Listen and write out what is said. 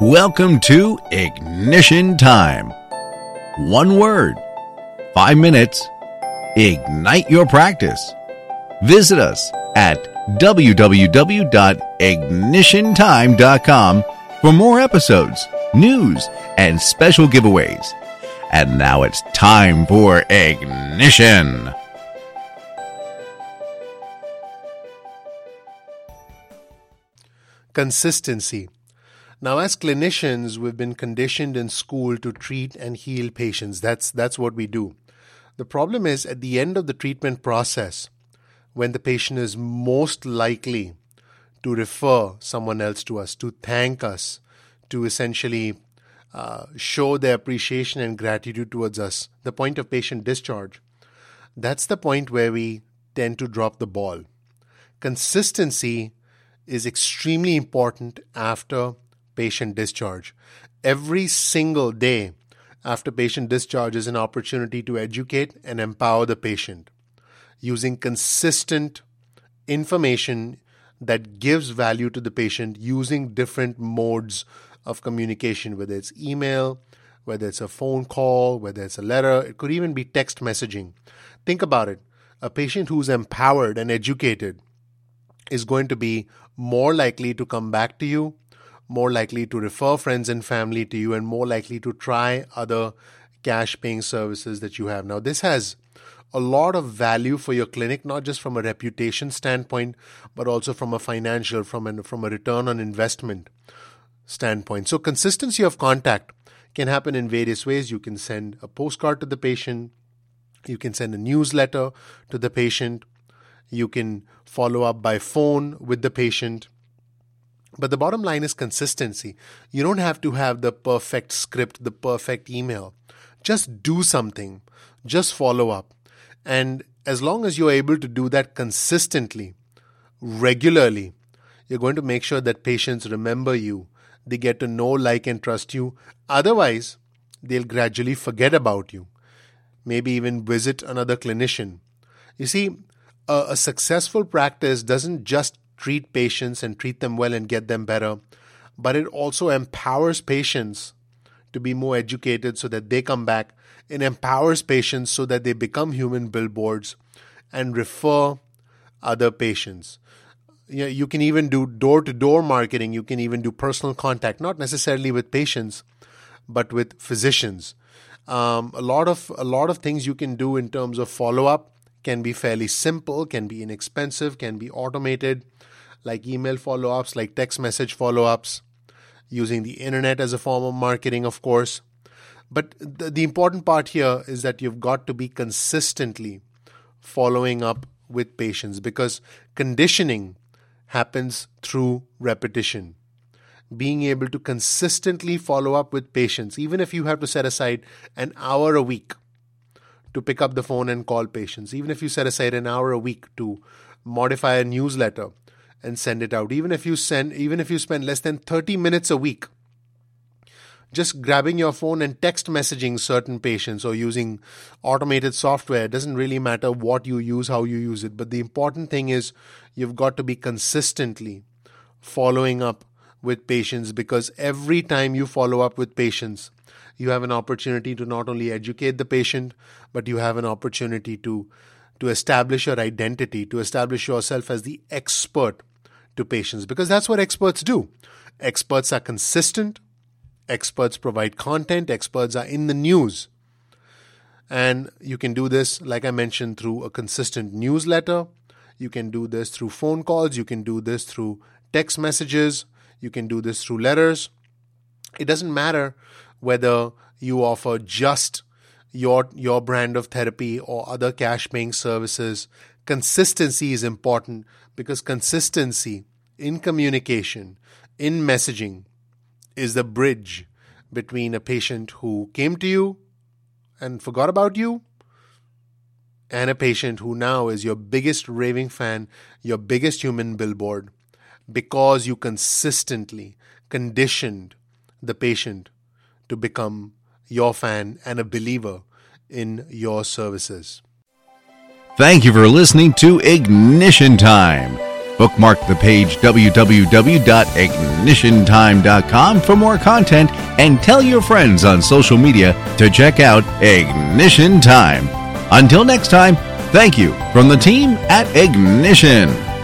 Welcome to Ignition Time. One word, five minutes, ignite your practice. Visit us at www.ignitiontime.com for more episodes, news, and special giveaways. And now it's time for Ignition. Consistency. Now, as clinicians, we've been conditioned in school to treat and heal patients. That's, that's what we do. The problem is at the end of the treatment process, when the patient is most likely to refer someone else to us, to thank us, to essentially uh, show their appreciation and gratitude towards us, the point of patient discharge, that's the point where we tend to drop the ball. Consistency is extremely important after patient discharge. Every single day after patient discharge is an opportunity to educate and empower the patient using consistent information that gives value to the patient using different modes of communication, whether it's email, whether it's a phone call, whether it's a letter, it could even be text messaging. Think about it. A patient who's empowered and educated is going to be more likely to come back to you, more likely to refer friends and family to you, and more likely to try other cash paying services that you have. Now, this has a lot of value for your clinic, not just from a reputation standpoint, but also from a financial, from, an, from a return on investment standpoint. So, consistency of contact can happen in various ways. You can send a postcard to the patient, you can send a newsletter to the patient, you can follow up by phone with the patient. But the bottom line is consistency. You don't have to have the perfect script, the perfect email. Just do something, just follow up. And as long as you're able to do that consistently, regularly, you're going to make sure that patients remember you. They get to know, like, and trust you. Otherwise, they'll gradually forget about you. Maybe even visit another clinician. You see, a, a successful practice doesn't just treat patients and treat them well and get them better, but it also empowers patients to be more educated so that they come back. It empowers patients so that they become human billboards and refer other patients. You, know, you can even do door to door marketing. You can even do personal contact, not necessarily with patients, but with physicians. Um, a lot of a lot of things you can do in terms of follow up can be fairly simple, can be inexpensive, can be automated, like email follow ups, like text message follow ups, using the internet as a form of marketing, of course. But the, the important part here is that you've got to be consistently following up with patients because conditioning happens through repetition. Being able to consistently follow up with patients, even if you have to set aside an hour a week to pick up the phone and call patients, even if you set aside an hour a week to modify a newsletter and send it out, even if you send even if you spend less than 30 minutes a week just grabbing your phone and text messaging certain patients or using automated software doesn't really matter what you use, how you use it. But the important thing is you've got to be consistently following up with patients because every time you follow up with patients, you have an opportunity to not only educate the patient, but you have an opportunity to, to establish your identity, to establish yourself as the expert to patients, because that's what experts do. Experts are consistent, experts provide content, experts are in the news. And you can do this, like I mentioned, through a consistent newsletter. You can do this through phone calls. You can do this through text messages. You can do this through letters. It doesn't matter whether you offer just your your brand of therapy or other cash paying services consistency is important because consistency in communication in messaging is the bridge between a patient who came to you and forgot about you and a patient who now is your biggest raving fan, your biggest human billboard, because you consistently conditioned the patient to become your fan and a believer in your services. Thank you for listening to Ignition Time. Bookmark the page www.ignitiontime.com for more content and tell your friends on social media to check out Ignition Time. Until next time, thank you from the team at Ignition.